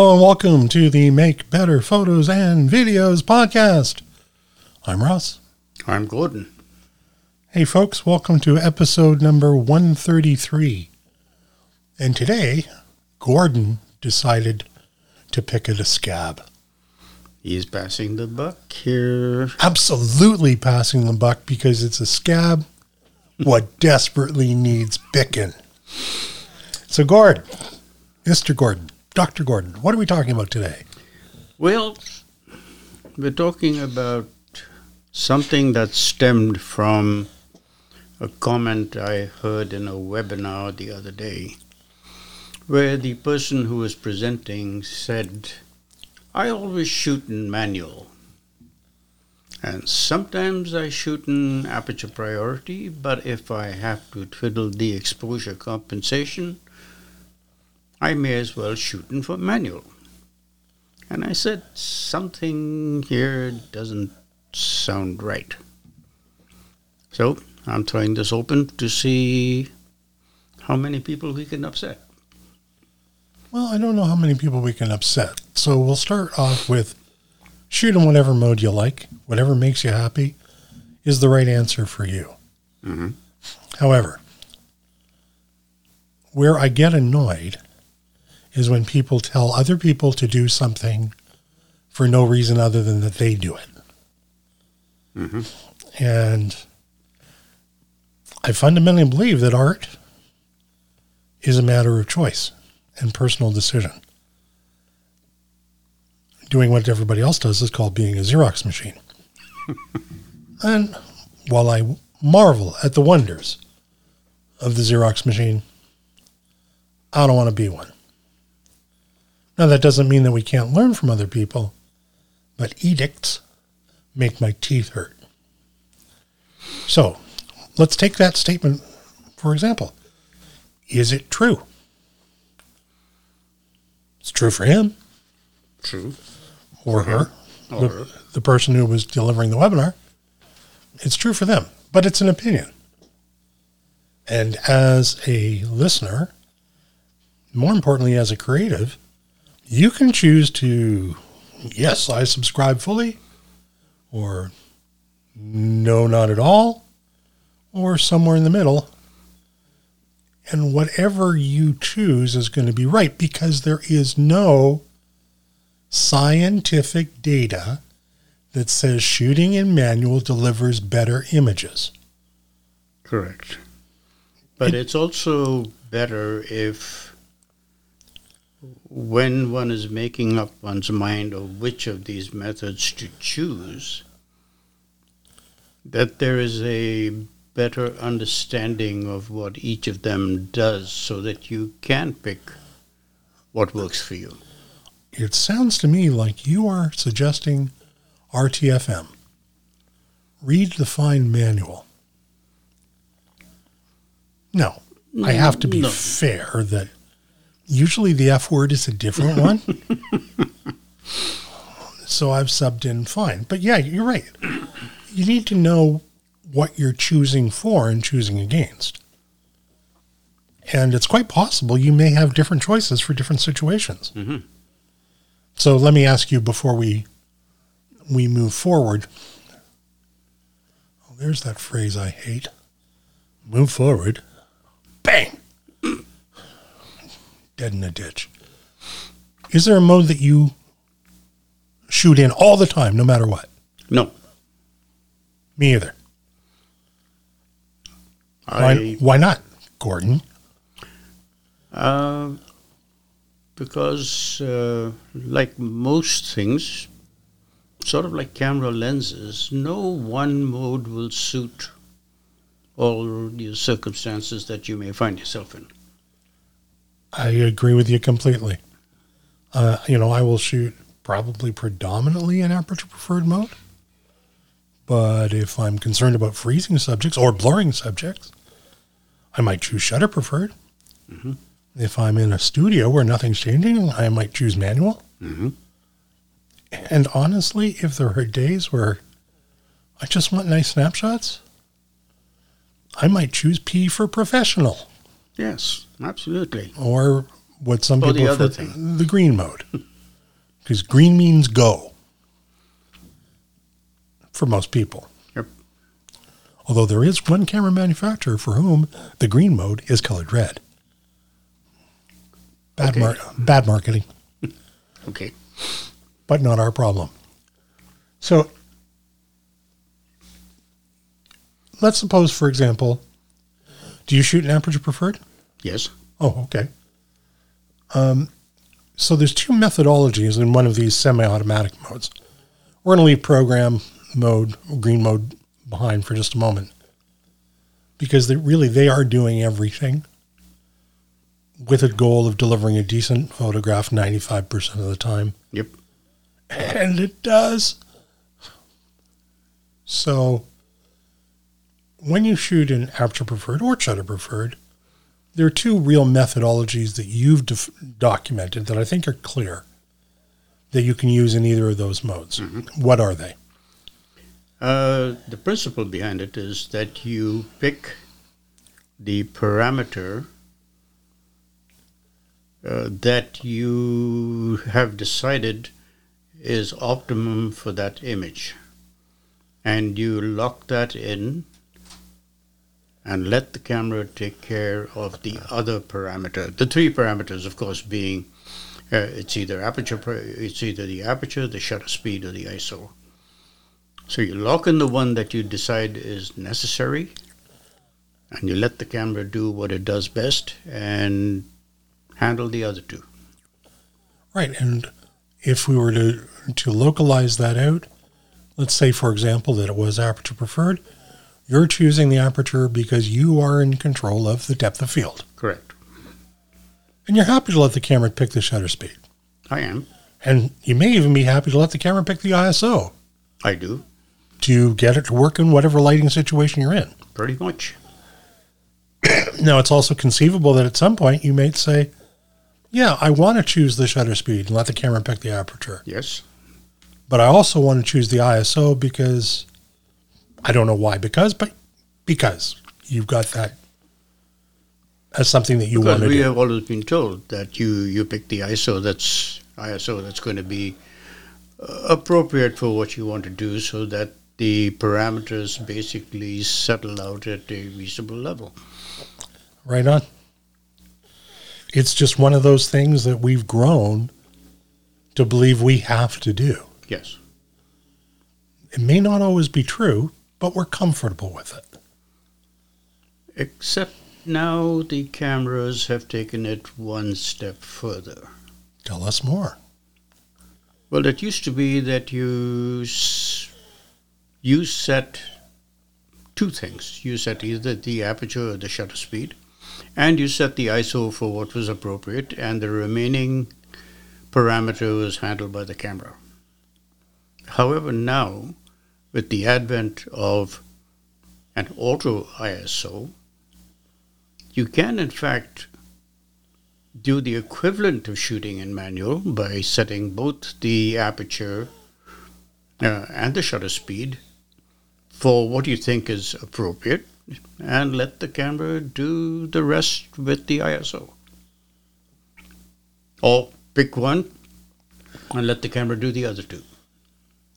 Hello and welcome to the Make Better Photos and Videos podcast. I'm Russ. I'm Gordon. Hey, folks, welcome to episode number 133. And today, Gordon decided to pick at a scab. He's passing the buck here. Absolutely passing the buck because it's a scab what desperately needs picking. So, Gordon, Mr. Gordon, Dr. Gordon, what are we talking about today? Well, we're talking about something that stemmed from a comment I heard in a webinar the other day, where the person who was presenting said, I always shoot in manual. And sometimes I shoot in aperture priority, but if I have to twiddle the exposure compensation, I may as well shoot in for manual. And I said, something here doesn't sound right. So I'm throwing this open to see how many people we can upset. Well, I don't know how many people we can upset. So we'll start off with shoot in whatever mode you like, whatever makes you happy is the right answer for you. Mm-hmm. However, where I get annoyed is when people tell other people to do something for no reason other than that they do it. Mm-hmm. And I fundamentally believe that art is a matter of choice and personal decision. Doing what everybody else does is called being a Xerox machine. and while I marvel at the wonders of the Xerox machine, I don't want to be one. Now, that doesn't mean that we can't learn from other people, but edicts make my teeth hurt. So, let's take that statement for example. Is it true? It's true for him True. or her, Or the, the person who was delivering the webinar. It's true for them, but it's an opinion. And as a listener, more importantly, as a creative, you can choose to, yes, I subscribe fully, or no, not at all, or somewhere in the middle. And whatever you choose is going to be right because there is no scientific data that says shooting in manual delivers better images. Correct. But it's also better if, when one is making up one's mind of which of these methods to choose, that there is a better understanding of what each of them does so that you can pick what works for you. It sounds to me like you are suggesting RTFM. Read the fine manual. No, I have to be No. fair that usually the F word is a different one. so I've subbed in fine. But yeah, you're right. You need to know what you're choosing for and choosing against. And it's quite possible you may have different choices for different situations. Mhm. So let me ask you before we we move forward. Oh, there's that phrase I hate. Move forward. Bang. Dead in a ditch. Is there a mode that you shoot in all the time, no matter what? No. Me either. I, Why, why not, Gordon? Uh, because, uh, like most things, sort of like camera lenses, no one mode will suit all the circumstances that you may find yourself in. I agree with you completely. Uh, you know, I will shoot probably predominantly in aperture preferred mode. But if I'm concerned about freezing subjects or blurring subjects, I might choose shutter preferred. Mhm. If I'm in a studio where nothing's changing, I might choose manual. Mm-hmm. And honestly, if there are days where I just want nice snapshots, I might choose P for professional Yes, absolutely. or what some Or the people other refer- thing. the green mode. Because green means go for most people. Yep. Although there is one camera manufacturer for whom the green mode is colored red. Bad, Okay. mar- bad marketing, Okay. but not our problem. So let's suppose, for example, do you shoot an aperture preferred? Yes. Oh, okay. Um, so there's two methodologies in one of these semi-automatic modes. We're going to leave program mode, green mode, behind for just a moment because they really they are doing everything with a goal of delivering a decent photograph 95% of the time, Yep. and it does. So when you shoot in aperture preferred or shutter preferred, there are two real methodologies that you've def- documented that I think are clear that you can use in either of those modes. What are they? Uh, the principle behind it is that you pick the parameter uh, that you have decided is optimum for that image. And you lock that in and let the camera take care of the other parameter. The three parameters, of course, being uh, it's either aperture, it's either the aperture, the shutter speed, or the ISO. So you lock in the one that you decide is necessary, and you let the camera do what it does best and handle the other two. Right. And if we were to, to localize that out, let's say, for example, that it was aperture preferred, you're choosing the aperture because you are in control of the depth of field. Correct. And you're happy to let the camera pick the shutter speed. I am. And you may even be happy to let the camera pick the ISO I do. to get it to work in whatever lighting situation you're in. Pretty much. Now, it's also conceivable that at some point you may say, yeah, I want to choose the shutter speed and let the camera pick the aperture. Yes. But I also want to choose the ISO because I don't know why, because, but because you've got that as something that you want to do. we have always been told that you, you pick the ISO that's ISO that's going to be uh, appropriate for what you want to do so that the parameters basically settle out at a reasonable level. Right on. It's just one of those things that we've grown to believe we have to do. Yes. It may not always be true, but we're comfortable with it. Except now the cameras have taken it one step further. Tell us more. Well, it used to be that you you set two things. You set either the aperture or the shutter speed, and you set the ISO for what was appropriate, and the remaining parameter was handled by the camera. However, now with the advent of an auto ISO, you can in fact do the equivalent of shooting in manual by setting both the aperture uh, and the shutter speed for what you think is appropriate and let the camera do the rest with the ISO. Or pick one and let the camera do the other two.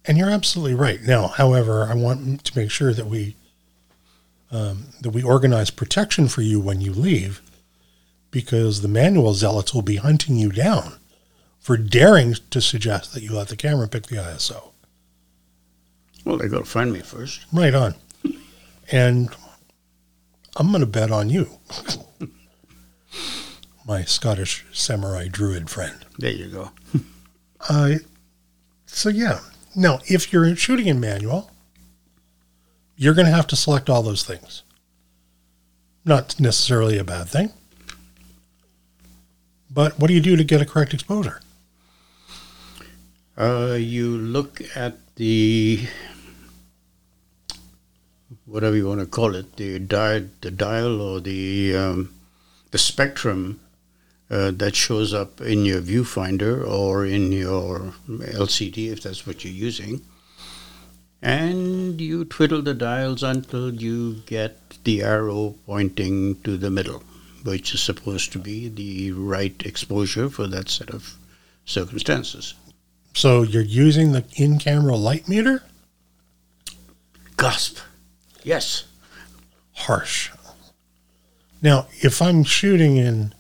And you're absolutely right. Now, however, I want to make sure that we um, that we organize protection for you when you leave, because the manual zealots will be hunting you down for daring to suggest that you let the camera pick the ISO. Well, they got to find me first. Right on. And I'm going to bet on you, my Scottish samurai druid friend. There you go. Uh, so yeah. Now, if you're shooting in manual, you're going to have to select all those things. Not necessarily a bad thing. But what do you do to get a correct exposure? Uh, you look at the whatever you want to call it, the dial, the dial or the um, the spectrum uh, that shows up in your viewfinder or in your LCD, if that's what you're using. And you twiddle the dials until you get the arrow pointing to the middle, which is supposed to be the right exposure for that set of circumstances. So you're using the in-camera light meter? Gasp. Yes. Harsh. Now, if I'm shooting in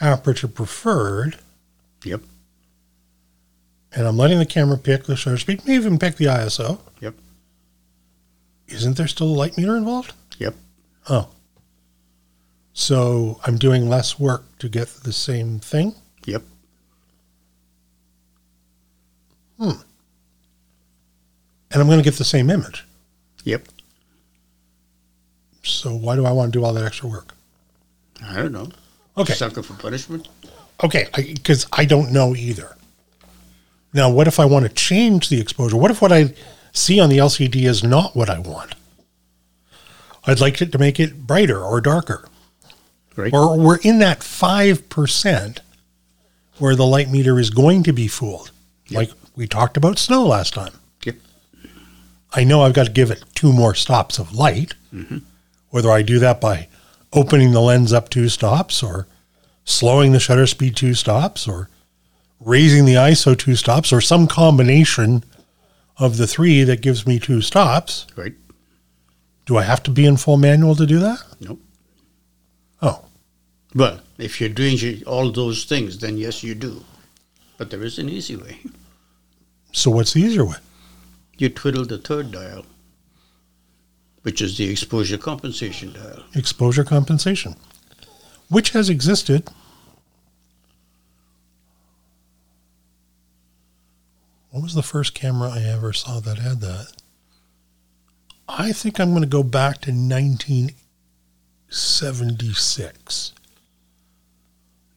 aperture preferred, Yep. and I'm letting the camera pick the shutter speed, maybe even pick the ISO. Yep. Isn't there still a light meter involved? Yep. Oh. So I'm doing less work to get the same thing? Yep. Hmm. And I'm going to get the same image. Yep. So why do I want to do all that extra work? I don't know. Okay. Sucker for punishment. Okay, because I, don't know either. Now, what if I want to change the exposure? What if what I see on the LCD is not what I want? I'd like it to make it brighter or darker. Right. Or we're in that 5% where the light meter is going to be fooled. Yep. Like we talked about snow last time. Yep. I know I've got to give it two more stops of light. Mm-hmm. Whether I do that by opening the lens up two stops or slowing the shutter speed two stops or raising the ISO two stops or some combination of the three that gives me two stops. Right. Do I have to be in full manual to do that? Nope. Oh, Well, if you're doing all those things, then yes, you do. But there is an easy way. so what's the easier way? You twiddle the third dial, which is the exposure compensation dial. Exposure compensation, which has existed. What was the first camera I ever saw that had that? I think I'm going to go back to 1976.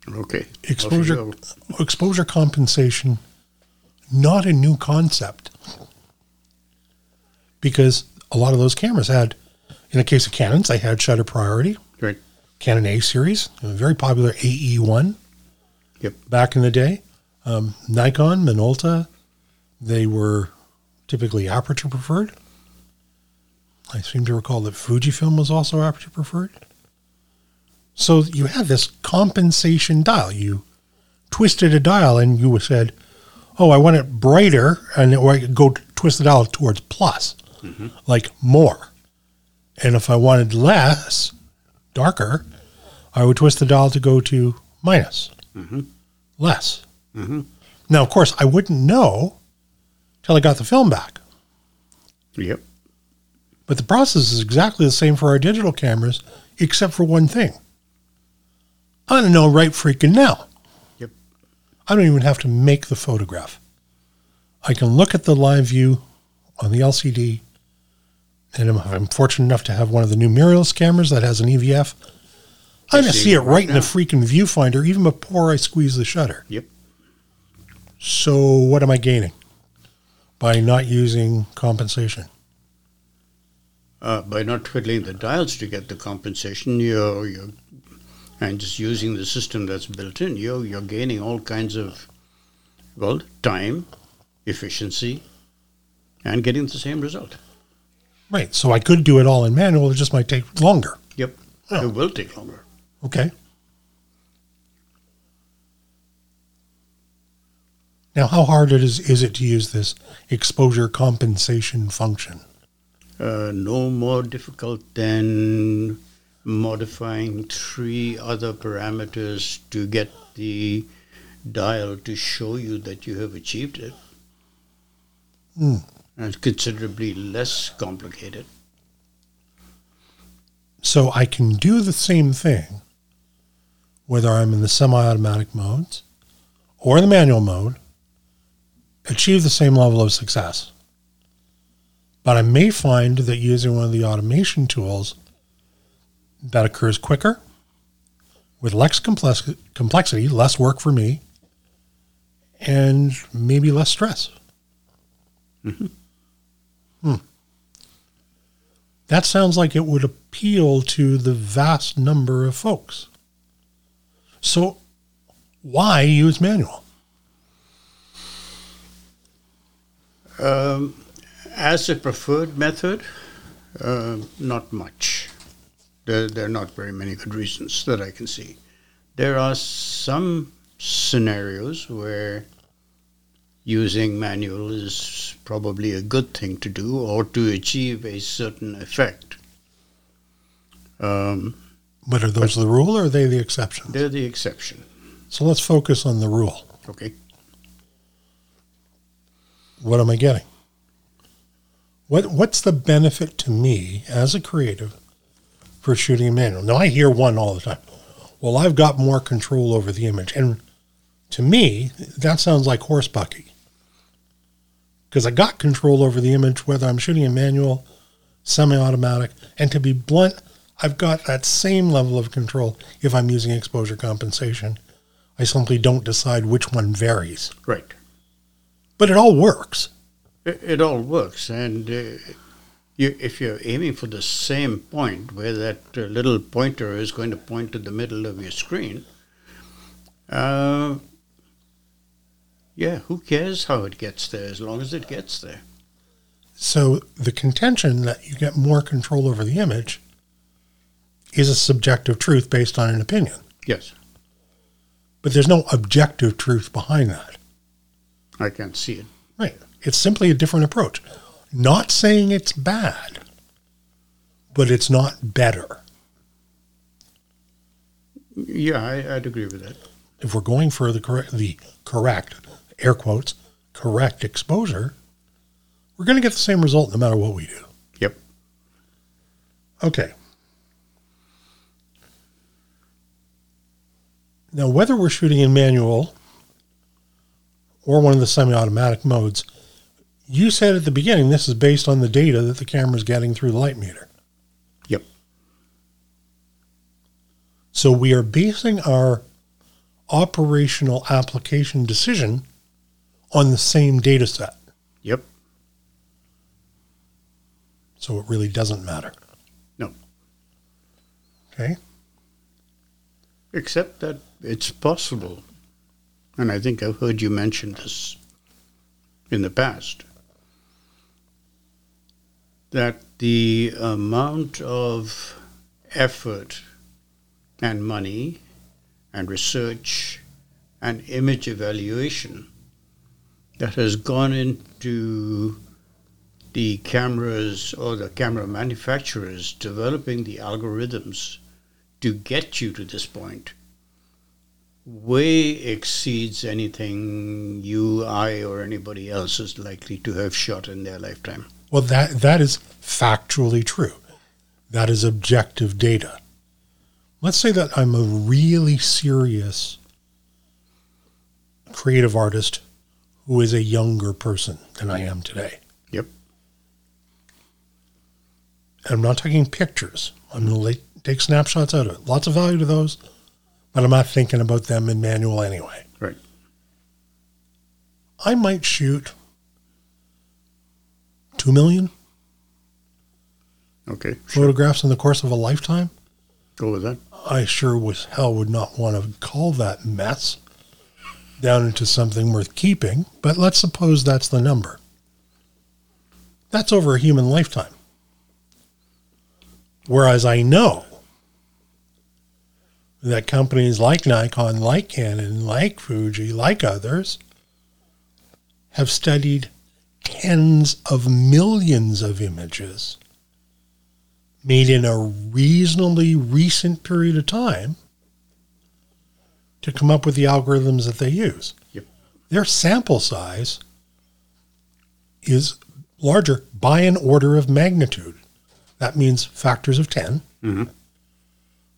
Okay. Exposure Off you go. exposure compensation, not a new concept. Because a lot of those cameras had, in the case of Canons, they had shutter priority. Right. Canon A series, a very popular AE1 Yep. back in the day. Um, Nikon, Minolta, they were typically aperture preferred. I seem to recall that Fujifilm was also aperture preferred. So you had this compensation dial. You twisted a dial and you said, "Oh, I want it brighter," and or I could go twist the dial towards plus, like more. And if I wanted less, darker, I would twist the dial to go to minus, less. Mhm. Now, of course, I wouldn't know till I got the film back. Yep. But the process is exactly the same for our digital cameras, except for one thing. I don't know right freaking now. Yep. I don't even have to make the photograph. I can look at the live view on the LCD, and if I'm fortunate enough to have one of the new Mirrorless cameras that has an EVF, I'm going to see it it right, right in the freaking viewfinder even before I squeeze the shutter. Yep. So what am I gaining by not using compensation? Uh, by not twiddling the dials to get the compensation, you're, you're and just using the system that's built in, you're, you're gaining all kinds of, well, time, efficiency, and getting the same result. Right. So I could do it all in manual. It just might take longer. Yep. Oh. It will take longer. Okay. Now, how hard it is is it to use this exposure compensation function? Uh, no more difficult than modifying three other parameters to get the dial to show you that you have achieved it. Hmm. And it's considerably less complicated. So I can do the same thing whether I'm in the semi-automatic modes or the manual mode, achieve the same level of success. But I may find that using one of the automation tools that occurs quicker, with less complex- complexity, less work for me, and maybe less stress. Hmm. That sounds like it would appeal to the vast number of folks. So, why use manual? Um, as a preferred method, uh, not much. There, there are not very many good reasons that I can see. There are some scenarios where using manual is probably a good thing to do or to achieve a certain effect. Um, But are those the rule or are they the exception? they're the exception. So let's focus on the rule. Okay. What am I getting? What What's the benefit to me as a creative for shooting a manual? Now I hear one all the time. Well, I've got more control over the image, and to me, that sounds like horse bucky. Because I got control over the image, whether I'm shooting a manual, semi-automatic, and to be blunt, I've got that same level of control if I'm using exposure compensation. I simply don't decide which one varies, Right. but it all works. It, it all works, and uh, you, if you're aiming for the same point, where that uh, little pointer is going to point to the middle of your screen, uh, yeah, who cares how it gets there as long as it gets there? So the contention that you get more control over the image is a subjective truth based on an opinion. Yes, But there's no objective truth behind that. I can see it. Right. It's simply a different approach. Not saying it's bad, but it's not better. Yeah, I, I'd agree with that. If we're going for the correct, the correct, air quotes, correct exposure, we're going to get the same result no matter what we do. Yep. Okay. Now, whether we're shooting in manual or one of the semi automatic modes, you said at the beginning this is based on the data that the camera is getting through the light meter. Yep. So we are basing our operational application decision on the same data set. Yep. So it really doesn't matter. No. Okay. Except that it's possible, and I think I've heard you mention this in the past, that the amount of effort and money and research and image evaluation that has gone into the cameras or the camera manufacturers developing the algorithms to get you to this point way exceeds anything you, I, or anybody else is likely to have shot in their lifetime. Well, that that is factually true. That is objective data. Let's say that I'm a really serious creative artist who is a younger person than I am today. Yep. And I'm not taking pictures. I'm going to take snapshots out of it. Lots of value to those, but I'm not thinking about them in manual anyway. Right. I might shoot 2 million Okay. Sure. photographs in the course of a lifetime. Go with that. I sure was hell would not want to call that mess down into something worth keeping, but let's suppose that's the number. That's over a human lifetime. Whereas I know that companies like Nikon, like Canon, like Fuji, like others have studied tens of millions of images made in a reasonably recent period of time to come up with the algorithms that they use. Yep. Their sample size is larger by an order of magnitude. That means factors of 10. Mhm.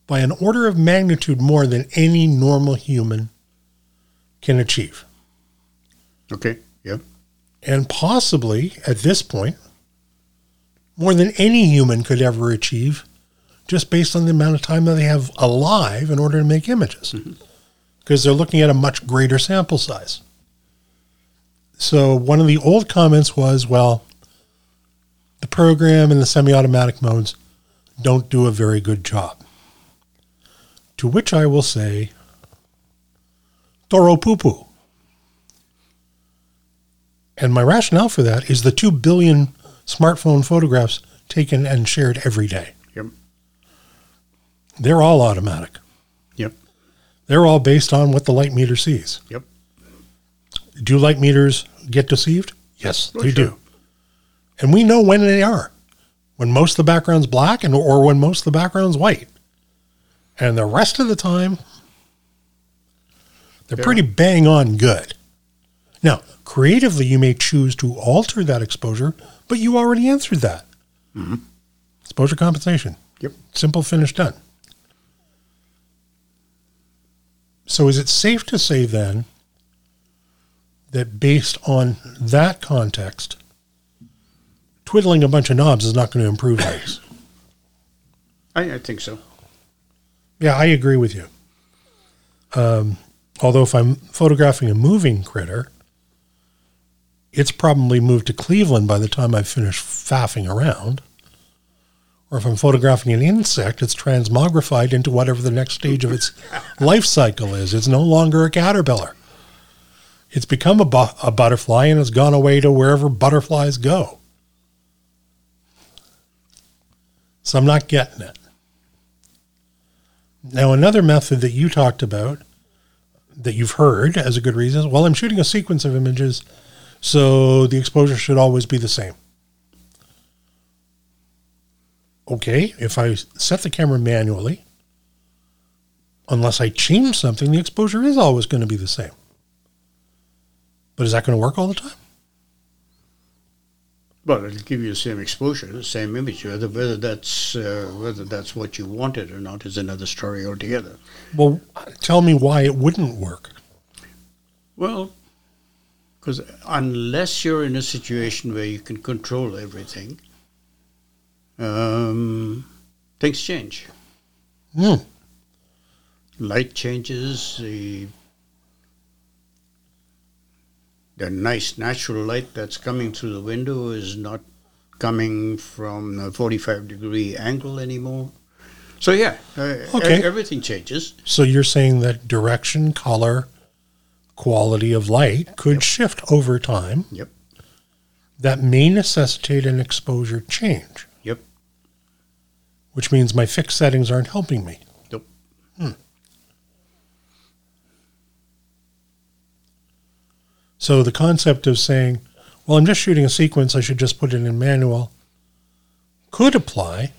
By an order of magnitude more than any normal human can achieve. Okay. Yep. and possibly at this point more than any human could ever achieve just based on the amount of time that they have alive in order to make images because they're looking at a much greater sample size so one of the old comments was well the program and the semi-automatic modes don't do a very good job to which i will say toro poo and my rationale for that is the 2 billion smartphone photographs taken and shared every day. Yep. They're all automatic. They're all based on what the light meter sees. Yep. Do light meters get deceived? Yes, Oh, they sure. do. And we know when they are. When most of the background's black and or when most of the background's white. And the rest of the time they're Yeah. pretty bang on good. Now, creatively you may choose to alter that exposure, but you already answered that. Mm-hmm. Exposure compensation. Yep. Simple finish done. So is it safe to say then that based on that context, twiddling a bunch of knobs is not going to improve things? I, I think so. Yeah, I agree with you. Um, although if I'm photographing a moving critter, it's probably moved to Cleveland by the time I've finished faffing around. Or if I'm photographing an insect, it's transmogrified into whatever the next stage of its life cycle is. It's no longer a caterpillar. It's become a, bu- a butterfly and it's gone away to wherever butterflies go. So I'm not getting it. Now, another method that you talked about that you've heard as a good reason is well, I'm shooting a sequence of images, so the exposure should always be the same. Okay, if I set the camera manually, unless I change something, the exposure is always going to be the same. But is that going to work all the time? Well, it'll give you the same exposure, the same image. Whether whether that's uh, whether that's what you wanted or not is another story altogether. Well, tell me why it wouldn't work. Well, because unless you're in a situation where you can control everything, um, things change. Hmm. Light changes. The the nice natural light that's coming through the window is not coming from a 45 degree angle anymore. So yeah, uh, e- Okay. everything changes. So you're saying that direction, color, quality of light could shift over time. Yep. That may necessitate an exposure change. Which means my fixed settings aren't helping me. Nope. Hmm. So the concept of saying, well, I'm just shooting a sequence, I should just put it in manual, could apply,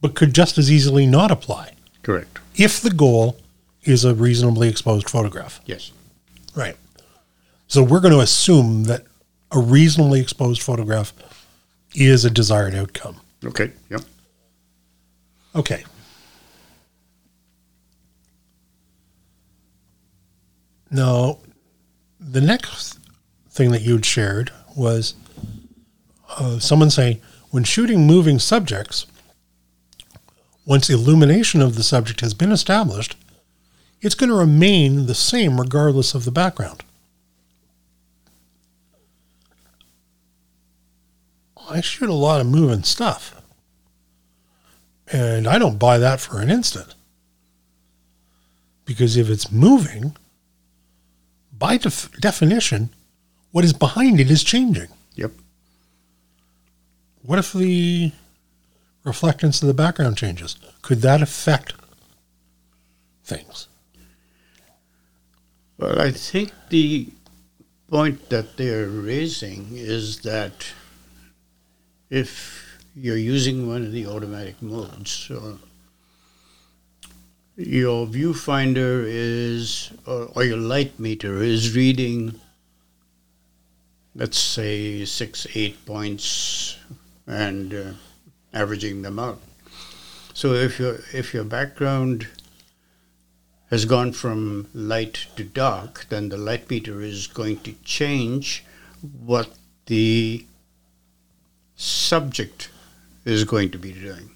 but could just as easily not apply Correct. if the goal is a reasonably exposed photograph. Yes. Right. So we're going to assume that a reasonably exposed photograph is a desired outcome. Okay. Yep. Okay. Now, the next thing that you'd shared was uh, someone saying when shooting moving subjects, once illumination of the subject has been established, it's going to remain the same regardless of the background. I shoot a lot of moving stuff. And I don't buy that for an instant. Because if it's moving, by def- definition, what is behind it is changing. Yep. What if the reflectance of the background changes? Could that affect things? Well, I think the point that they're raising is that if you're using one of the automatic modes, So your viewfinder is, or, or your light meter is reading, let's say, six, eight points and uh, averaging them out. So if your if your background has gone from light to dark, then the light meter is going to change what the subject is going to be doing.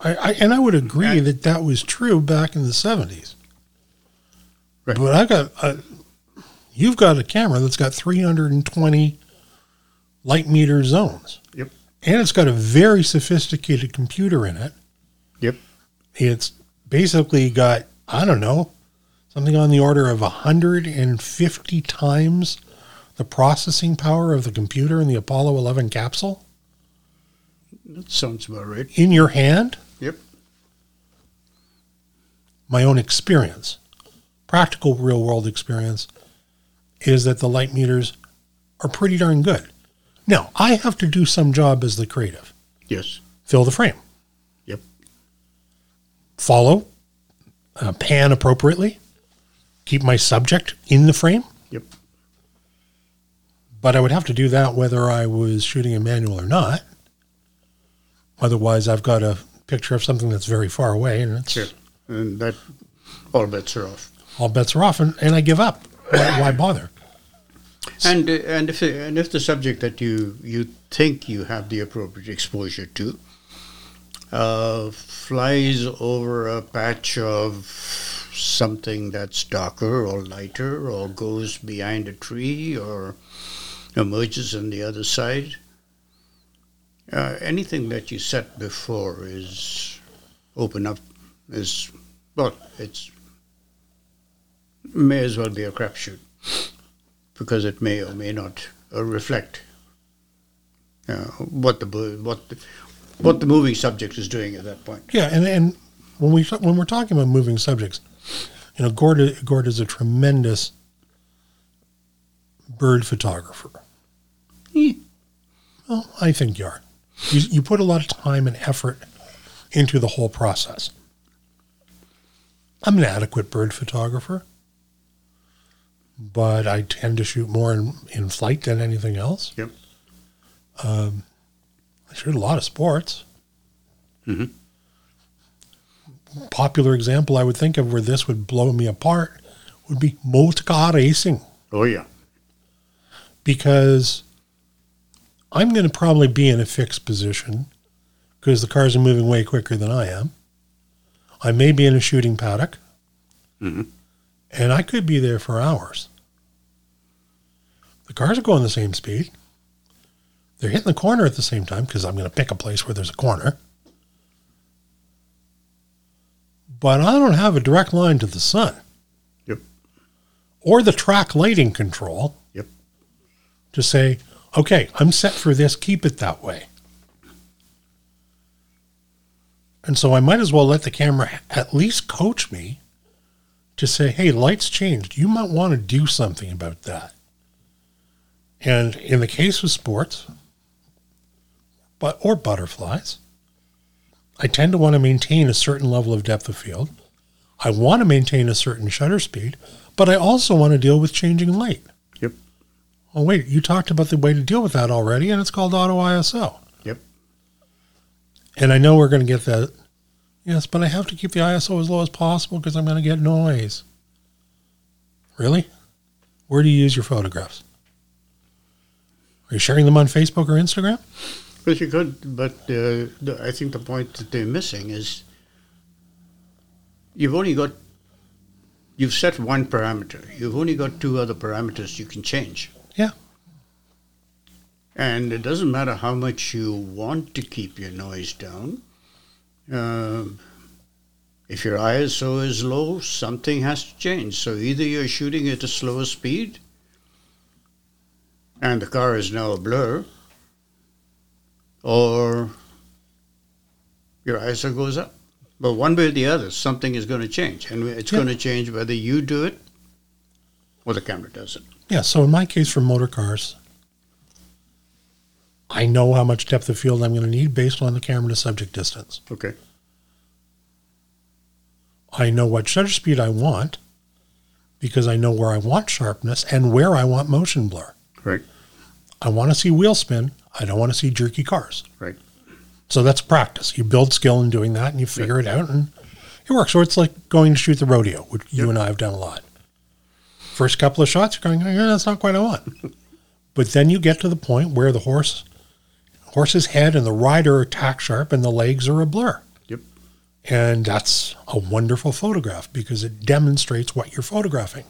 I, I and I would agree And- that that was true back in the seventies. Right. But I got a, you've got a camera that's got three hundred and twenty light meter zones. Yep. And it's got a very sophisticated computer in it. Yep. It's basically got I don't know something on the order of hundred and fifty times the processing power of the computer in the Apollo eleven capsule That sounds about right. in your hand. Yep. my own experience, practical real world experience, is that the light meters are pretty darn good. Now, I have to do some job as the creative. Yes. Fill the frame. Yep. Follow, uh, pan appropriately, keep my subject in the frame. Yep. But I would have to do that whether I was shooting a manual or not. Otherwise, I've got a picture of something that's very far away, and it's Sure. And that all bets are off. all bets are off, and, and I give up. Why, why bother? And uh, and if and if the subject that you you think you have the appropriate exposure to uh, flies over a patch of something that's darker or lighter, or goes behind a tree, or emerges on the other side, uh, anything that you set before is open up is well, it's may as well be a crapshoot because it may or may not uh, reflect uh, what the what the, what the moving subject is doing at that point. Yeah, and and when we when we're talking about moving subjects, you know, Gord Gord is a tremendous bird photographer. Hmm. Well, I think you are. You, you put a lot of time and effort into the whole process. I'm an adequate bird photographer, but I tend to shoot more in, in flight than anything else. Yep. Um, I shoot a lot of sports. Mhm. Popular example I would think of where this would blow me apart would be motor car racing Oh yeah. because I'm going to probably be in a fixed position because the cars are moving way quicker than I am. I may be in a shooting paddock, Mhm. and I could be there for hours. The cars are going the same speed. They're hitting the corner at the same time because I'm going to pick a place where there's a corner. But I don't have a direct line to the sun. Yep. Or the track lighting control. Yep. To say, okay, I'm set for this, keep it that way. And so I might as well let the camera at least coach me to say, hey, lights changed. You might want to do something about that. And in the case of sports, but or butterflies, I tend to want to maintain a certain level of depth of field. I want to maintain a certain shutter speed, but I also want to deal with changing light. Oh wait, you talked about the way to deal with that already, and it's called auto ISO. Yep. And I know we're going to get that. Yes, but I have to keep the ISO as low as possible because I'm going to get noise. Really? Where do you use your photographs? Are you sharing them on Facebook or Instagram? But you could. But uh, the, I think the point that they're missing is you've only got you've set one parameter. You've only got two other parameters you can change. Yeah. And it doesn't matter how much you want to keep your noise down. Um, if your ISO is low, something has to change. So either you're shooting at a slower speed, and the car is now a blur, or your ISO goes up. But one way or the other, something is going to change, and it's Yeah. going to change whether you do it or the camera does it. Yeah. So in my case for motor cars, I know how much depth of field I'm going to need based on the camera to subject distance. Okay. I know what shutter speed I want because I know where I want sharpness and where I want motion blur. Right. I want to see wheel spin. I don't want to see jerky cars. Right. So that's practice. You build skill in doing that and you figure it out and it works. So it's like going to shoot the rodeo, which you and I have done a lot. First couple of shots, you're going, yeah, that's not quite what I want. but then you get to the point where the horse, horse's head and the rider are tack sharp and the legs are a blur. Yep. And that's a wonderful photograph because it demonstrates what you're photographing.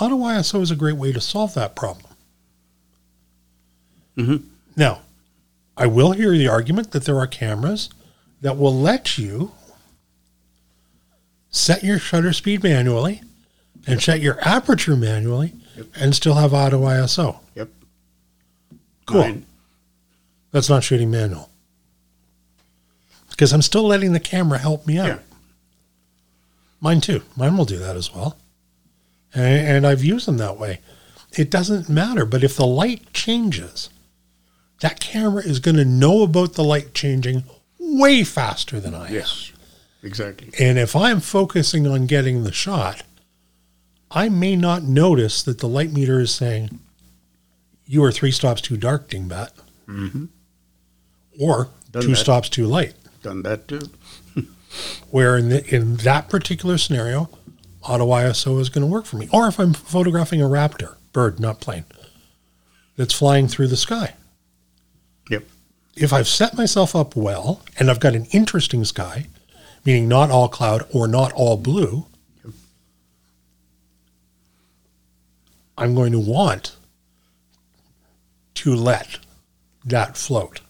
Auto ISO is a great way to solve that problem. Mhm. Now, I will hear the argument that there are cameras that will let you set your shutter speed manually and set your aperture manually Yep. and still have auto ISO. Yep. Cool. Mine- That's not shooting manual. Because I'm still letting the camera help me out. Yeah. Mine too. Mine will do that as well. and, and I've used them that way. It doesn't matter, but if the light changes, that camera is going to know about the light changing way faster than I am. Yes, exactly. And if I'm focusing on getting the shot, I may not notice that the light meter is saying, you are three stops too dark, dingbat. Mhm. Or Done two that. stops too light. Done that too. Where in, the, in that particular scenario, auto ISO is going to work for me. Or if I'm photographing a raptor, bird, not plane, that's flying through the sky. Yep. If I've set myself up well and I've got an interesting sky, meaning not all cloud or not all blue, I'm going to want to let that float,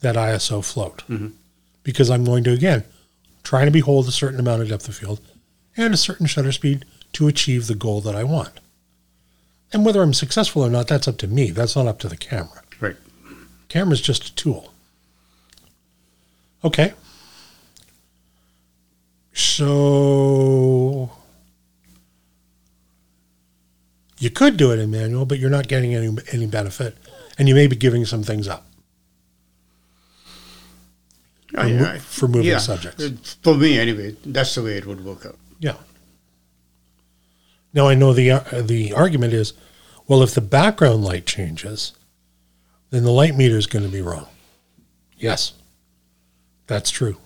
that ISO float, Mhm. because I'm going to, again, try to behold a certain amount of depth of field and a certain shutter speed to achieve the goal that I want. And whether I'm successful or not, that's up to me. That's not up to the camera. Right. Camera's just a tool. Okay. So you could do it in manual, but you're not getting any any benefit, and you may be giving some things up for, mo- I- for moving yeah. subjects. For me, anyway, that's the way it would work out. Yeah. Now I know the uh, the argument is, well, if the background light changes, then the light meter is going to be wrong. Yes, that's true.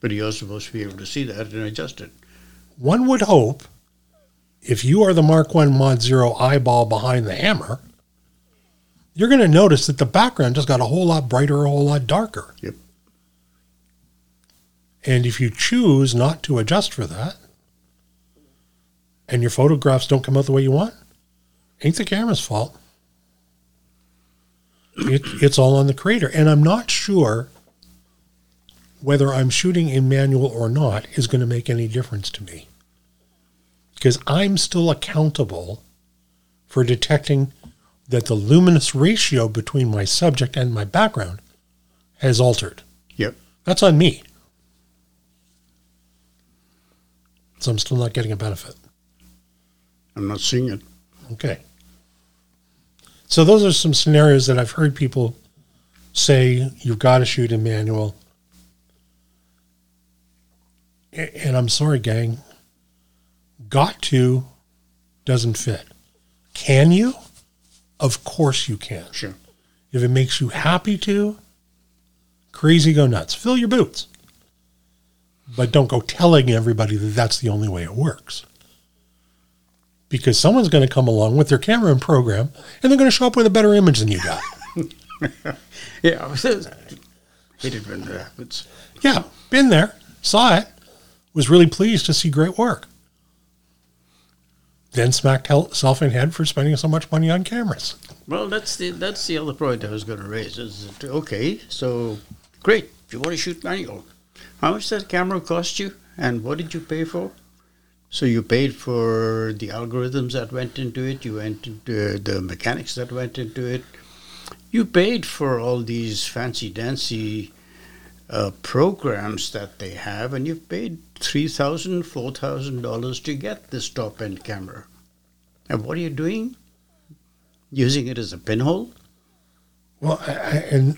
But you're supposed to be able to see that and adjust it. One would hope, if you are the Mark One Mod Zero eyeball behind the hammer, you're going to notice that the background just got a whole lot brighter, a whole lot darker. Yep. And if you choose not to adjust for that, and your photographs don't come out the way you want, ain't the camera's fault. It, it's all on the creator. And I'm not sure whether I'm shooting in manual or not is going to make any difference to me. Because I'm still accountable for detecting that the luminous ratio between my subject and my background has altered. Yep. That's on me. So I'm still not getting a benefit. I'm not seeing it. Okay. So those are some scenarios that I've heard people say you've got to shoot in manual. And I'm sorry, gang. Got to doesn't fit. Can you? Of course you can. Sure. If it makes you happy to, crazy go nuts. Fill your boots. But don't go telling everybody that that's the only way it works. Because someone's going to come along with their camera and program and they're going to show up with a better image than you got. Yeah. It when that happens. yeah, been there, saw it, was really pleased to see great work. Then smacked hel- self in head for spending so much money on cameras. Well, that's the that's the other point I was going to raise. Is that, okay, so great. If You want to shoot manual? Oh, how much that camera cost you, and what did you pay for? So you paid for the algorithms that went into it. You went into uh, the mechanics that went into it. You paid for all these fancy dancy uh, programs that they have, and you've paid three thousand, four thousand dollars to get this top end camera. And what are you doing? Using it as a pinhole? Well, I, I, and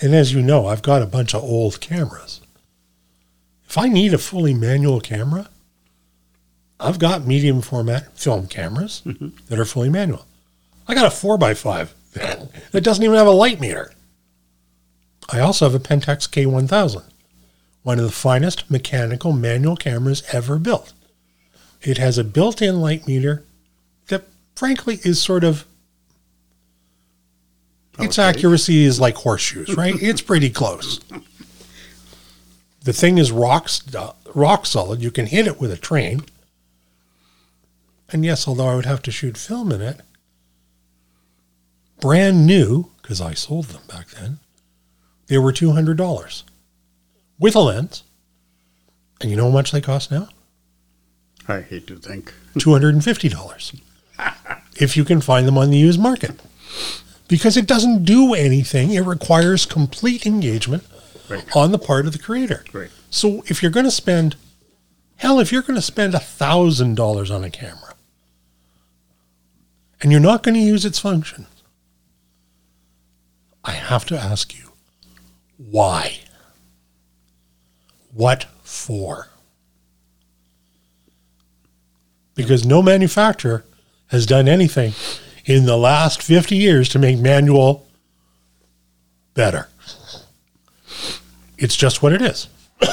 and as you know, I've got a bunch of old cameras. If I need a fully manual camera, I've got medium format film cameras that are fully manual. I got a four x five that doesn't even have a light meter. I also have a Pentax K1000, one of the finest mechanical manual cameras ever built. It has a built-in light meter that, frankly, is sort of its Okay. accuracy is like horseshoes, right? it's pretty close. The thing is rock st- uh, rock solid. You can hit it with a train. And yes, although I would have to shoot film in it, brand new because I sold them back then, they were two hundred dollars with a lens. And you know how much they cost now? I hate to think. two hundred and fifty dollars if you can find them on the used market because it doesn't do anything it requires complete engagement Right. on the part of the creator Right. so if you're going to spend Hell, if you're going to spend a thousand dollars on a camera and you're not going to use its function, I have to ask you, why? What for? Because no manufacturer has done anything in the last 50 years to make manual better. It's just what it is.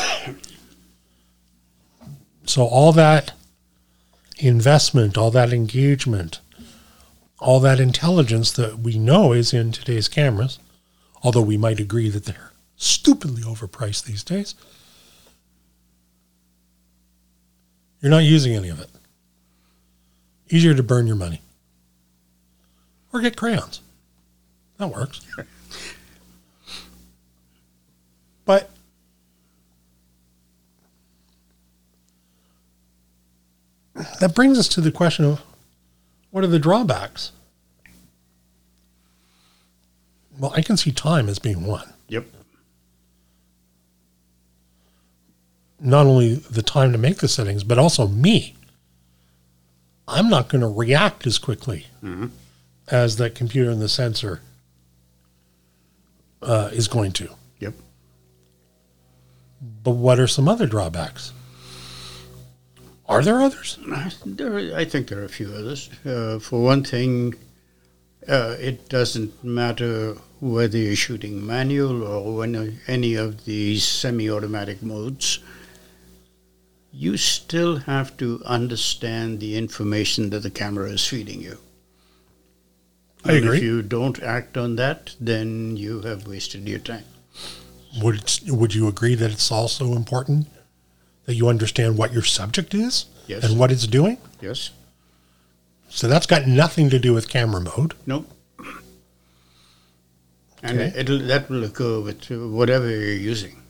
so, all that investment, all that engagement, all that intelligence that we know is in today's cameras, although we might agree that they're stupidly overpriced these days, you're not using any of it. Easier to burn your money. Or get crayons. That works. but that brings us to the question of what are the drawbacks? Well, I can see time as being one. Yep. Not only the time to make the settings, but also me. I'm not going to react as quickly Mhm. as that computer and the sensor uh, is going to. Yep. But what are some other drawbacks? Are there others? There, are- I think there are a few others. Uh, for one thing, uh, it doesn't matter whether you're shooting manual or when any of these semi-automatic modes. You still have to understand the information that the camera is feeding you. I And agree. If you don't act on that, then you have wasted your time. Would would you agree that it's also important that you understand what your subject is Yes. and what it's doing? Yes. So that's got nothing to do with camera mode. Nope. And Okay. it'll, that will occur with whatever you're using.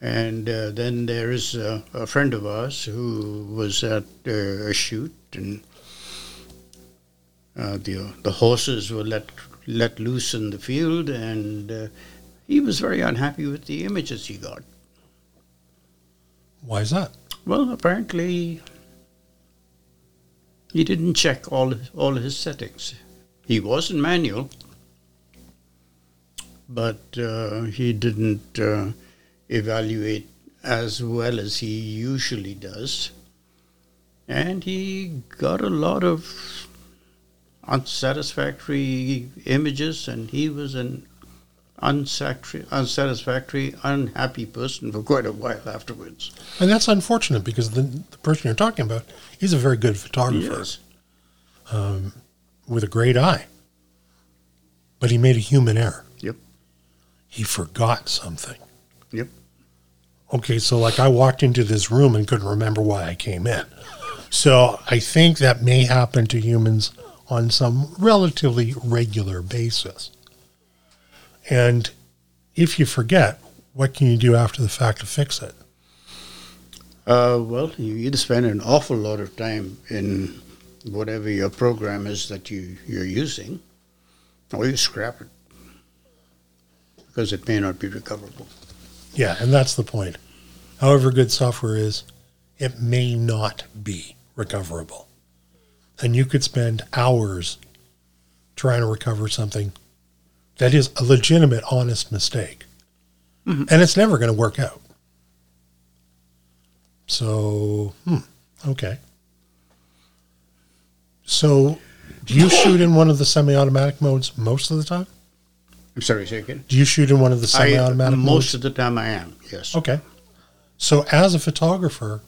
And uh, then there is a, a friend of ours who was at uh, a shoot, and uh, the the horses were let let loose in the field, and uh, he was very unhappy with the images he got. Why is that? Well, apparently, he didn't check all all his settings. He was in manual, but uh, he didn't uh, evaluate as well as he usually does, and he got a lot of unsatisfactory images, and he was an unsatisfactory, unsatisfactory, unhappy person for quite a while afterwards. And that's unfortunate because the, the person you're talking about, he's a very good photographer Yes. um, with a great eye. But he made a human error. Yep. He forgot something. Yep. Okay, so like I walked into this room and couldn't remember why I came in. So I think that may happen to humans on some relatively regular basis. And if you forget, what can you do after the fact to fix it? Uh, well, you either spend an awful lot of time in whatever your program is that you, you're using, or you scrap it because it may not be recoverable. Yeah, and that's the point. However good software is, it may not be recoverable. And you could spend hours trying to recover something that is a legitimate, honest mistake. Mhm. And it's never going to work out. So, hmm, okay. So, do you shoot in one of the semi automatic modes most of the time? I'm sorry, say again. Do you shoot in one of the semi automatic modes? most of the time I am, yes. Okay. So, as a photographer,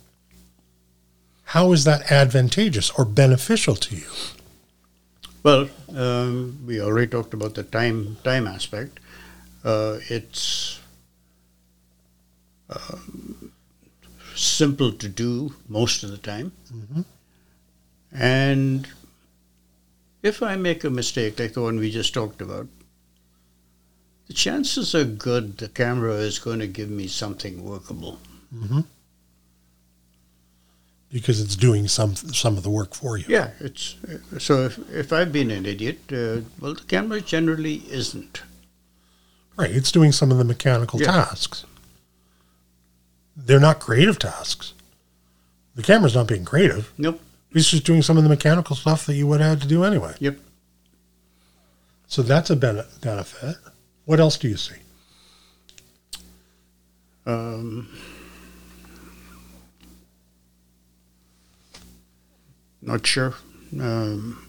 how is that advantageous or beneficial to you? Well, um, we already talked about the time time aspect. Uh, it's um, simple to do most of the time, Mhm. and if I make a mistake like the one we just talked about, the chances are good the camera is going to give me something workable. Mm-hmm. Because it's doing some some of the work for you. Yeah, it's so. If if I've been an idiot, uh, well, the camera generally isn't. Right. It's doing some of the mechanical Yeah. tasks. They're not creative tasks, The camera's not being creative. Nope. He's just doing some of the mechanical stuff that you would have had to do anyway. Yep. So that's a benefit. What else do you see? Um, not sure. Um,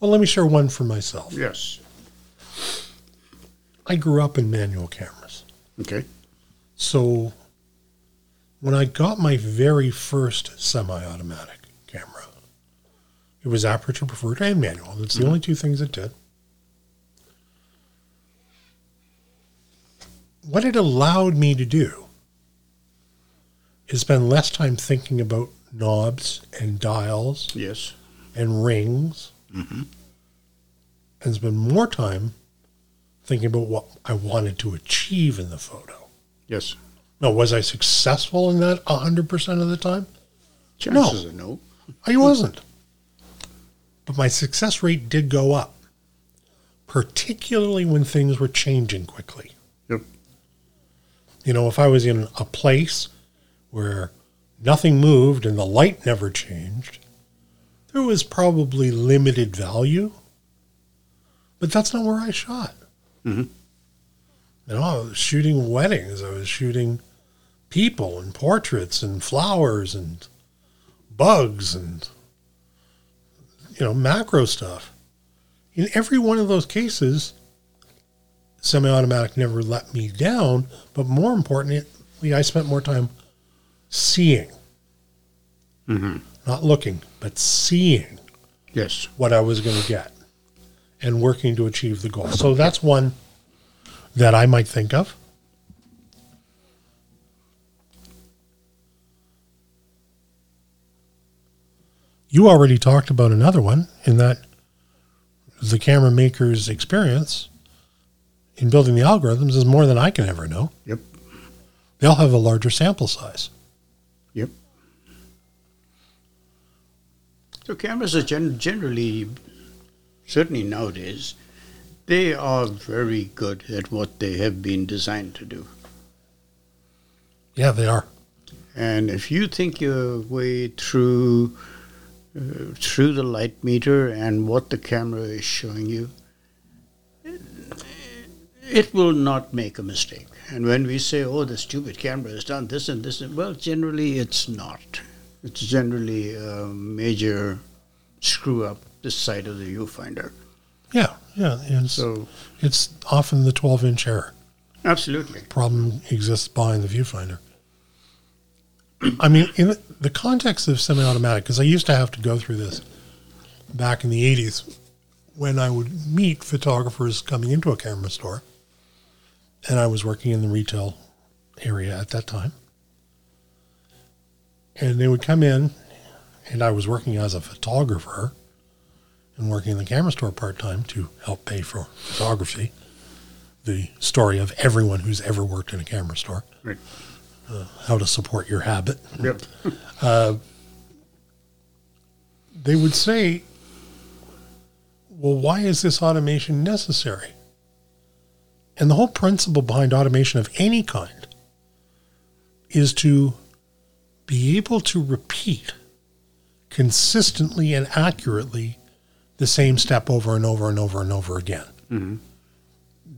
Well, let me share one for myself. yes. I grew up in manual cameras. Okay. So when I got my very first semi automatic camera, it was aperture preferred and manual. That's the only two things it did. What it allowed me to do is spend less time thinking about knobs and dials Yes. and rings Mhm. and spend more time thinking about what I wanted to achieve in the photo. Yes. Now, was I successful in that 100% of the time? Chances are no. I wasn't. But my success rate did go up, particularly when things were changing quickly. Yep. You know, if I was in a place where nothing moved and the light never changed, there was probably limited value. But that's not where I shot. Mhm. You know, I was shooting weddings, I was shooting people and portraits and flowers and bugs and, you know, macro stuff. In every one of those cases, semi automatic never let me down, but more importantly, I spent more time seeing, Mm-hmm. not looking, but seeing Yes. what I was going to get and working to achieve the goal. So that's one that I might think of. You already talked about another one in that the camera maker's experience in building the algorithms is more than I can ever know. Yep. They'll have a larger sample size. Yep. So cameras are gen- generally, certainly nowadays, they are very good at what they have been designed to do. Yeah, they are. And if you think your way through uh, through the light meter and what the camera is showing you, it will not make a mistake. And when we say, "Oh, the stupid camera has done this and this," and well, generally it's not. It's generally a major screw up this side of the viewfinder. Yeah, yeah. It's, So it's often the 12 inch error. absolutely, problem exists behind the viewfinder. I mean, in the context of semi-automatic, because I used to have to go through this back in the '80s when I would meet photographers coming into a camera store, and I was working in the retail area at that time, and they would come in, and I was working as a photographer and working in the camera store part time to help pay for photography the story of everyone who's ever worked in a camera store. Right. Uh, how to support your habit. yep, They would say, well, why is this automation necessary? And the whole principle behind automation of any kind is to be able to repeat consistently and accurately the same step over and over and over and over again. Mhm.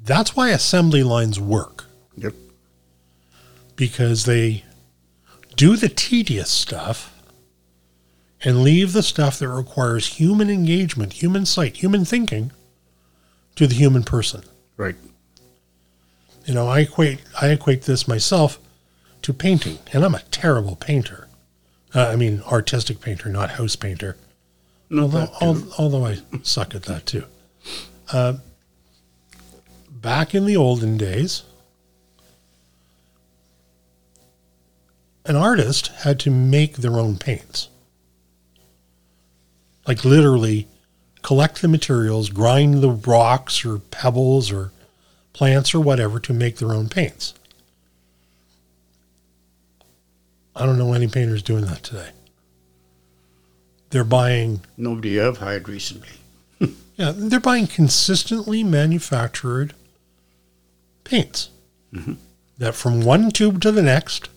That's why assembly lines work. yep, because they do the tedious stuff and leave the stuff that requires human engagement, human sight, human thinking to the human person. right, You know, I equate I equate this myself to painting, and I'm a terrible painter. Uh, I mean, artistic painter, not house painter. not although, al- although I suck at that too. Uh, back in the olden days, an artist had to make their own paints. Like literally collect the materials, grind the rocks or pebbles or plants or whatever to make their own paints. I don't know any painters doing that today. They're buying Nobody I've hired recently. yeah, they're buying consistently manufactured paints Mhm. that from one tube to the next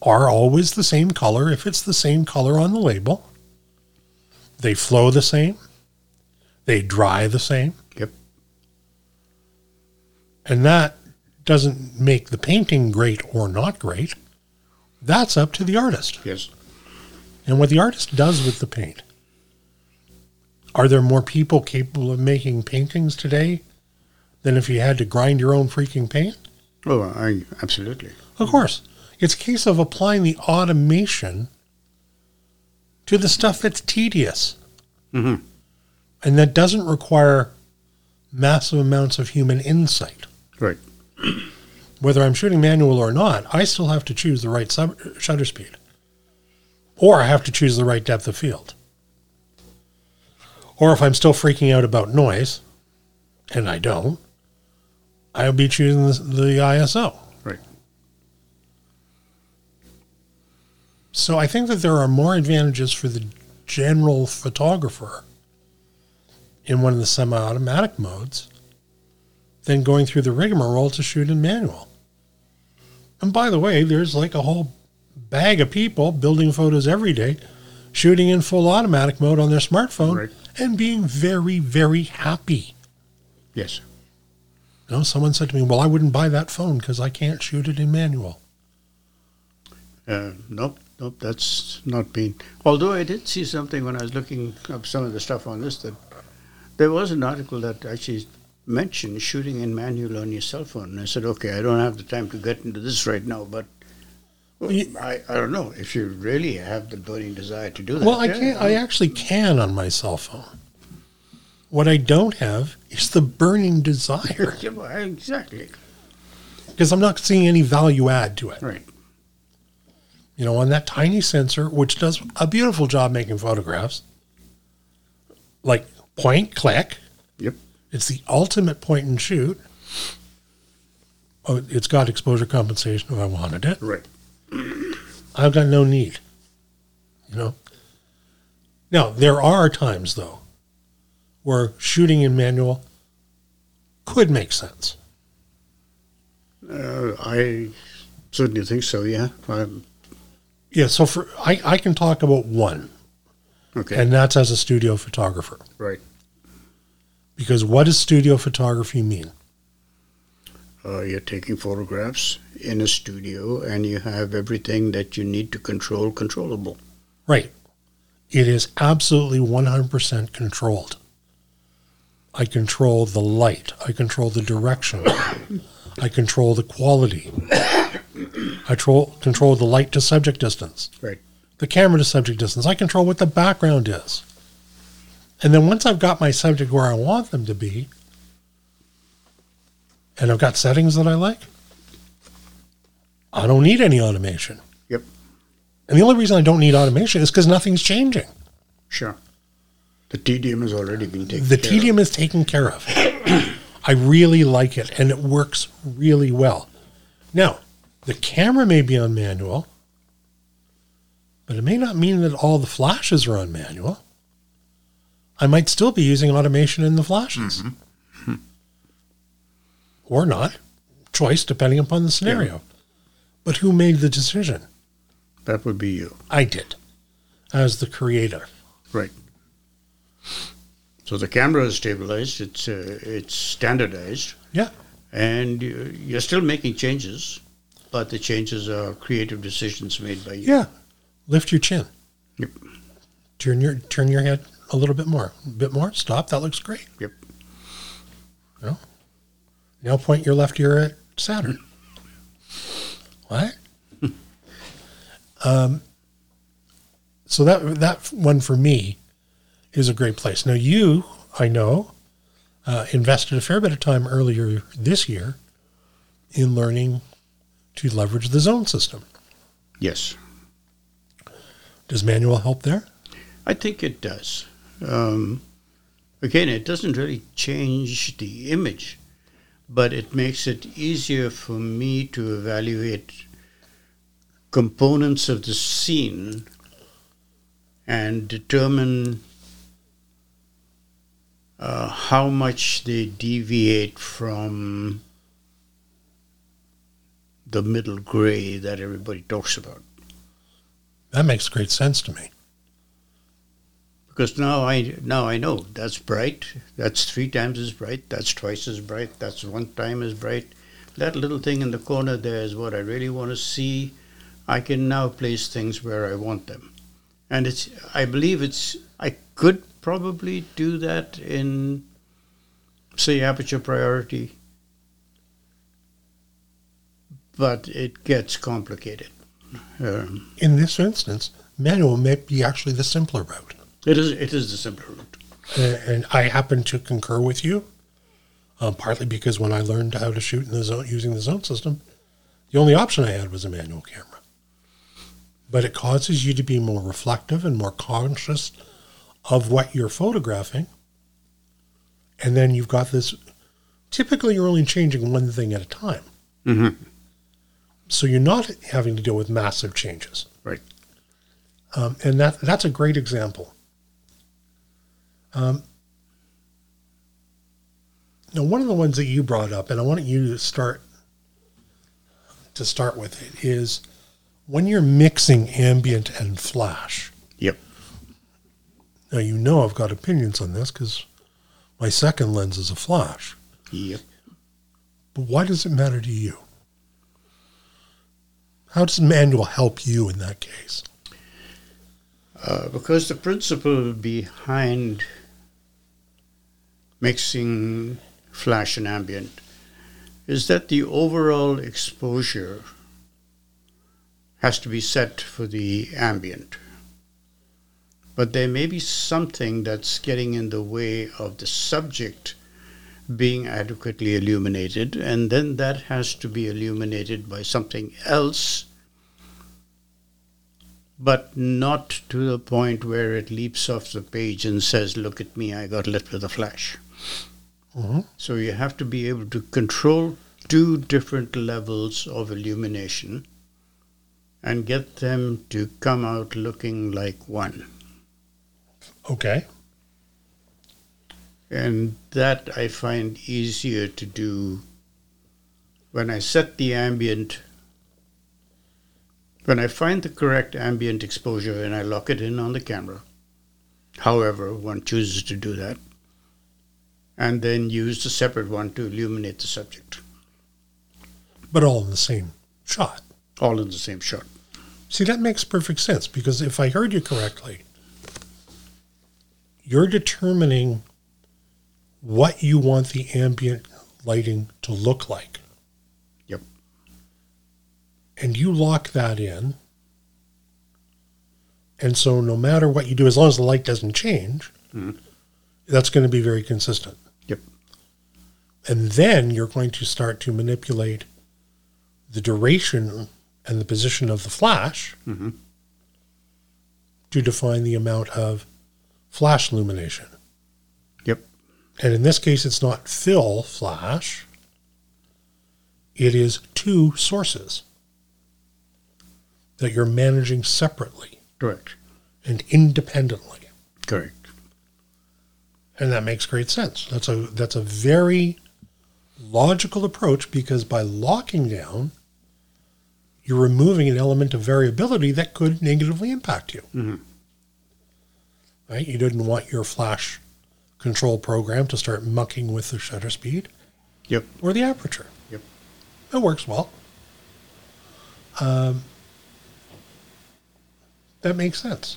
are always the same color if it's the same color on the label. They flow the same. They dry the same. And that doesn't make the painting great or not great. That's up to the artist. Yes. And what the artist does with the paint. Are there more people capable of making paintings today than if you had to grind your own freaking paint? Oh, I absolutely. Of course. It's a case of applying the automation to the stuff that's tedious Mhm. and that doesn't require massive amounts of human insight. Right. Whether I'm shooting manual or not, I still have to choose the right sub- shutter speed. Or I have to choose the right depth of field. Or if I'm still freaking out about noise, and I don't, I'll be choosing the, the ISO. Right. So I think that there are more advantages for the general photographer in one of the semi-automatic modes than going through the rigmarole to shoot in manual. And by the way, there's like a whole bag of people building photos every day, shooting in full automatic mode on their smartphone Right. and being very, very happy. Yes. You know, someone said to me, "Well, I wouldn't buy that phone because I can't shoot it in manual." Uh, nope. Nope. That's not been. Although I did see something when I was looking up some of the stuff on this that there was an article that actually mentioned shooting in manual on your cell phone. And I said, okay, I don't have the time to get into this right now, but. Well, you- I, I don't know if you really have the burning desire to do that. Well, I yeah. I actually can on my cell phone. What I don't have is the burning desire exactly. because I'm not seeing any value add to it. Right. You know, on that tiny sensor, which does a beautiful job making photographs, like point, click. Yep. It's the ultimate point and shoot. Oh, it's got exposure compensation if I wanted it. Right. I've got no need. You know. Now there are times though where shooting in manual could make sense. Uh, I certainly think so. Yeah. I'm, Yeah, so for I, I can talk about one, okay. and that's as a studio photographer. right. Because what does studio photography mean? Uh, you're taking photographs in a studio, and you have everything that you need to control controllable. Right. It is absolutely 100% controlled. I control the light. I control the direction. I control the quality. I control, control the light to subject distance. Right. The camera to subject distance. I control what the background is. And then once I've got my subject where I want them to be, and I've got settings that I like, I don't need any automation. Yep. And the only reason I don't need automation is because nothing's changing. Sure. The tedium has already been taken. The tedium is taken care of. I really like it, and it works really well. Now, the camera may be on manual, but it may not mean that all the flashes are on manual. I might still be using automation in the flashes. Mm-hmm. Hmm. Or not. Choice depending upon the scenario. But who made the decision? That would be you. I did, as the creator. Right. So the camera is stabilized. It's uh, it's standardized. Yeah. And you- you're still making changes, but the changes are creative decisions made by you. Yeah. Lift your chin. Yep. Turn your turn your head a little bit more. A bit more. Stop. That looks great. Yep. You know? Now point your left ear at Saturn. what? um, so that that one for me is a great place. Now you, I know, uh, invested a fair bit of time earlier this year in learning to leverage the zone system. Yes. Does manual help there? I think it does. Um, again, it doesn't really change the image, but it makes it easier for me to evaluate components of the scene and determine uh, how much they deviate from the middle gray that everybody talks about. That makes great sense to me. Because now I now I know that's bright. That's three times as bright. That's twice as bright. That's one time as bright. That little thing in the corner there is what I really want to see. I can now place things where I want them, and it's. I believe it's. I could probably do that in, say, aperture priority, but it gets complicated. Um, In this instance, manual may be actually the simpler route. It is. It is the simpler route. And I happen to concur with you, uh, partly because when I learned how to shoot in the zone using the zone system, the only option I had was a manual camera. But it causes you to be more reflective and more conscious of what you're photographing. And then you've got this. Typically, you're only changing one thing at a time. Mm-hmm. So you're not having to deal with massive changes. Right. Um, and that that's a great example. Um, now, one of the ones that you brought up, and I want you to start to start with it, is when you're mixing ambient and flash. Yep. Now, you know I've got opinions on this because my second lens is a flash. Yep. But why does it matter to you? How does manual help you in that case? Uh, because the principle behind mixing flash and ambient is that the overall exposure has to be set for the ambient. But there may be something that's getting in the way of the subject being adequately illuminated, and then that has to be illuminated by something else but not to the point where it leaps off the page and says, Look at me, I got lit with a flash. Hmm So you have to be able to control two different levels of illumination and get them to come out looking like one. Okay. And that I find easier to do when I set the ambient. When I find the correct ambient exposure and I lock it in on the camera, however one chooses to do that, and then use the separate one to illuminate the subject, But all in the same shot. all in the same shot. See, that makes perfect sense because if I heard you correctly, you're determining what you want the ambient lighting to look like. Yep. And you lock that in. And so, no matter what you do, as long as the light doesn't change, Mhm. that's going to be very consistent. Yep. And then you're going to start to manipulate the duration and the position of the flash Mhm. to define the amount of flash illumination. Yep. And in this case, it's not fill flash, it is two sources that you're managing separately Correct. and independently. Correct. And that makes great sense. That's a that's a very logical approach because by locking down, you're removing an element of variability that could negatively impact you. Mhm. Right? You didn't want your flash control program to start mucking with the shutter speed Yep. or the aperture. Yep. It works well. Um, that makes sense.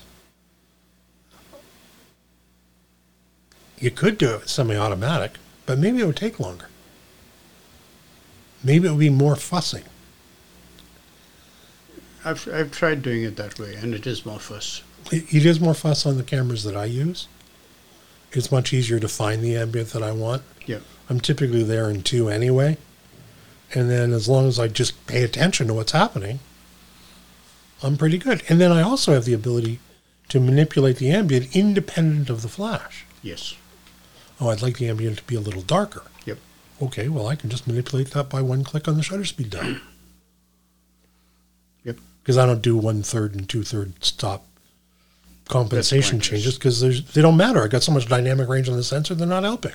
You could do it semi-automatic, but maybe it would take longer. Maybe it would be more fussing. I've, I've tried doing it that way, and it is more fuss. It, it is more fuss on the cameras that I use. It's much easier to find the ambient that I want. Yep. I'm typically there in two anyway. And then as long as I just pay attention to what's happening, I'm pretty good. And then I also have the ability to manipulate the ambient independent of the flash. Yes. Oh, I'd like the ambient to be a little darker. Yep. Okay, well, I can just manipulate that by one click on the shutter speed dial. Yep. Because I don't do one third and two third stop compensation changes because they don't matter. I got so much dynamic range on the sensor, they're not helping.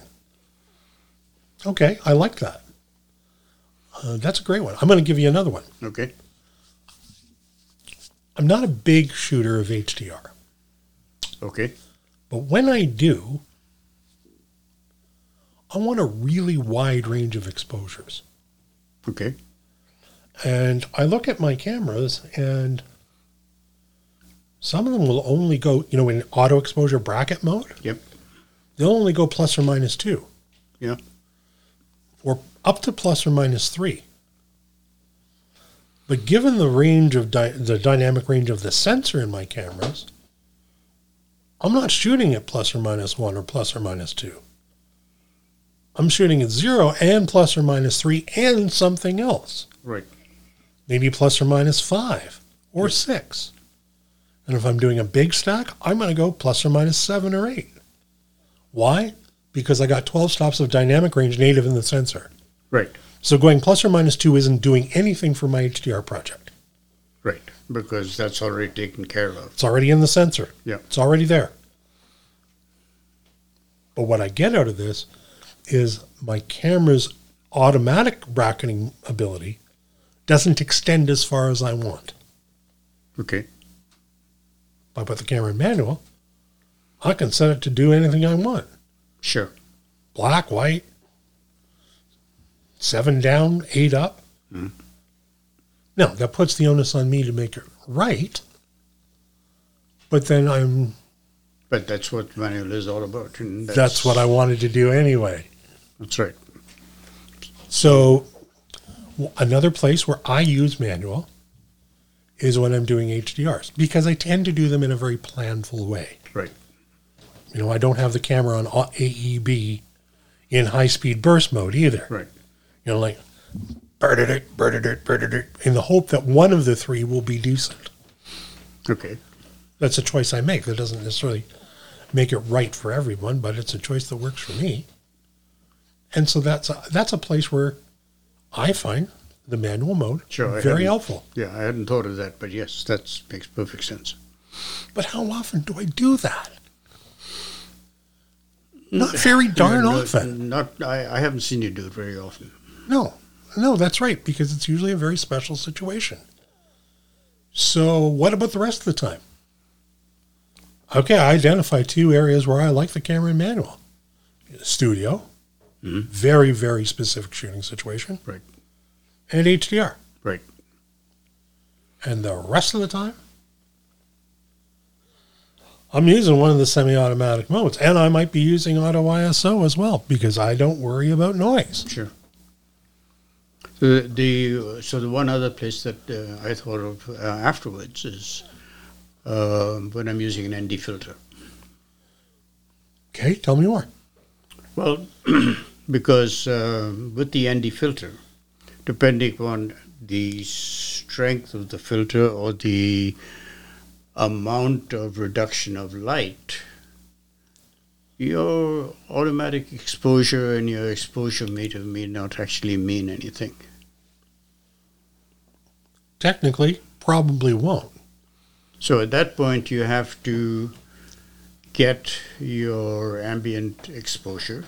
Okay, I like that. Uh, that's a great one. I'm going to give you another one. Okay. I'm not a big shooter of HDR, Okay. but when I do, I want a really wide range of exposures. Okay. And I look at my cameras, and some of them will only go, you know, in auto exposure bracket mode, Yep. they'll only go plus or minus two. Yeah. or up to plus or minus three. But given the range of dy- the dynamic range of the sensor in my cameras, I'm not shooting at plus or minus one or plus or minus two. I'm shooting at zero and plus or minus three and something else, Right. maybe plus or minus five or six. And if I'm doing a big stack, I'm going to go plus or minus seven or eight. Why? Because I got 12 stops of dynamic range native in the sensor. Right. So going plus or minus two isn't doing anything for my HDR project. Right. Because that's already taken care of. It's already in the sensor. Yeah. It's already there. But what I get out of this is my camera's automatic bracketing ability doesn't extend as far as I want. Okay. If I put the camera in manual, I can set it to do anything I want. Sure. Black, white, seven down, eight up. Mhm. Now, that puts the onus on me to make it right. But then I'm But that's what manual is all about. And that's, what I wanted to do anyway. That's right. So w- another place where I use manual is when I'm doing HDRs because I tend to do them in a very planful way. Right. You know, I don't have the camera on AEB in high speed burst mode either. Right. You know, like birded it, birded it, birded it, in the hope that one of the three will be decent. Okay. That's a choice I make. That doesn't necessarily make it right for everyone, but it's a choice that works for me. And so that's a, that's a place where I find the manual mode Sure, very helpful. Yeah, I hadn't thought of that, but yes, that makes perfect sense. But how often do I do that? Mm. Not very darn No, often. Not. I, I haven't seen you do it very often. No, no, that's right, because it's usually a very special situation. So, what about the rest of the time? Okay, I identify two areas where I like the camera manual studio, Mhm. very, very specific shooting situation, Right. and HDR. Right. And the rest of the time, I'm using one of the semi automatic modes, and I might be using auto ISO as well because I don't worry about noise. Sure. The, the so the one other place that uh, I thought of uh, afterwards is uh, when I'm using an ND filter. Okay, tell me more. Well, because uh, with the ND filter, depending on the strength of the filter or the amount of reduction of light, your automatic exposure and your exposure meter may not actually mean anything. Technically, probably won't. So at that point, you have to get your ambient exposure.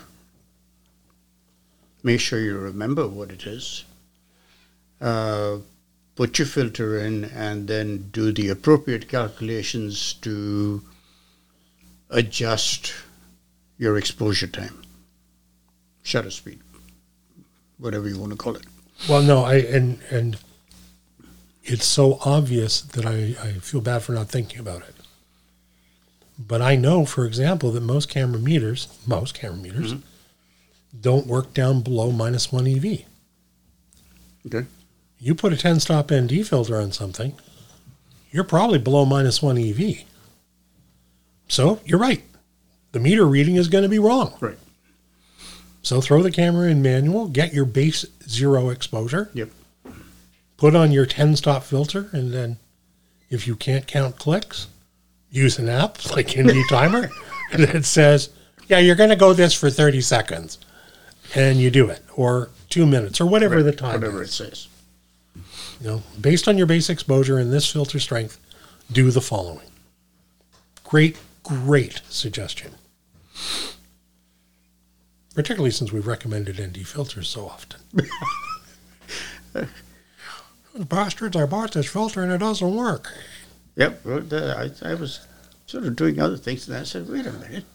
Make sure you remember what it is. Uh, put your filter in, and then do the appropriate calculations to adjust your exposure time, shutter speed, whatever you want to call it. Well, no, I and and it's so obvious that I, I feel bad for not thinking about it. But I know, for example, that most camera meters, most camera meters, don't work down below minus one EV. Okay. You put a 10 stop ND filter on something, you're probably below minus one EV. So you're right. The meter reading is going to be wrong. Right. So throw the camera in manual, get your base zero exposure. Yep. Put on your 10 stop filter, and then if you can't count clicks, use an app like ND Timer that says, yeah, you're going to go this for 30 seconds. And you do it, or two minutes, or whatever the time Whatever is. it says. You know, based on your base exposure and this filter strength, do the following. Great, great suggestion. Particularly since we've recommended ND filters so often. Bastards, I bought this filter and it doesn't work. Yep. I, I was sort of doing other things, and I said, wait a minute.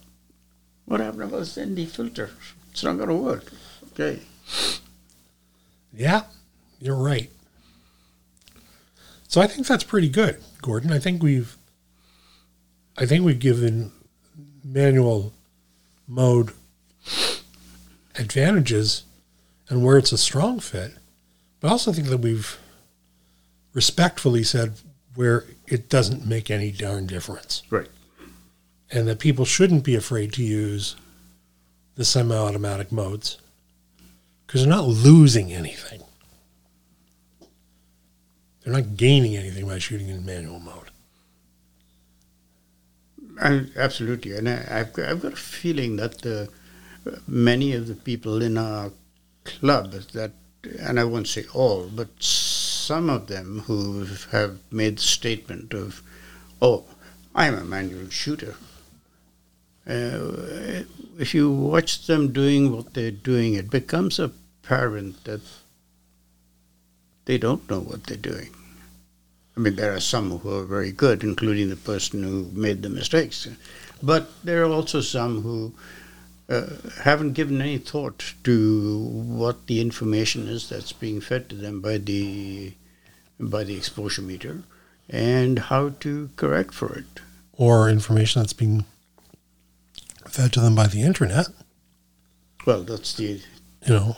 What happened about this ND filter? It's not going to work. Okay. Yeah, you're right. So I think that's pretty good, Gordon. I think we've I think we've given manual mode advantages and where it's a strong fit. But I also think that we've respectfully said where it doesn't make any darn difference. Right. And that people shouldn't be afraid to use the semi automatic modes because they're not losing anything. They're not gaining anything by shooting in manual mode. Absolutely. And I, I've, got- I've got a feeling that the, many of the people in our club that, and I won't say all, but some of them who have made the statement of, oh, I'm a manual shooter. Uh, if you watch them doing what they're doing, it becomes apparent that they don't know what they're doing. I mean, there are some who are very good, including the person who made the mistakes. But there are also some who uh, haven't given any thought to what the information is that's being fed to them by the by the exposure meter and how to correct for it. Or information that's being fed to them by the internet. Well, that's the You know,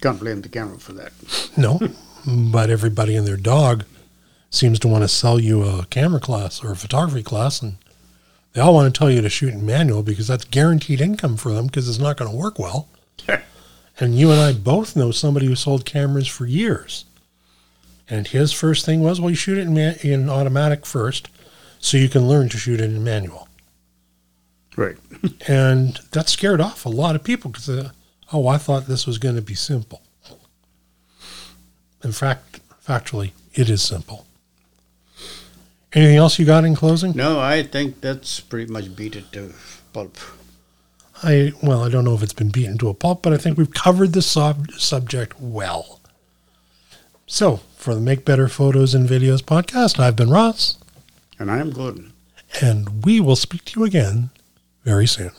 can't blame the camera for that. no, but everybody and their dog seems to want to sell you a camera class or a photography class, and they all want to tell you to shoot in manual because that's guaranteed income for them because it's not going to work well. And you and I both know somebody who sold cameras for years. And his first thing was, well, you shoot it in, ma- in automatic first so you can learn to shoot it in manual. Right. And that scared off a lot of people because, uh, oh, I thought this was going to be simple. In fact, factually, it is simple. Anything else you got in closing? No, I think that's pretty much beat it to pulp. I well, I don't know if it's been beaten to a pulp, but I think we've covered the sub- subject well. So, for the Make Better Photos and Videos podcast, I've been Ross, And I am Gordon. and we will speak to you again very soon.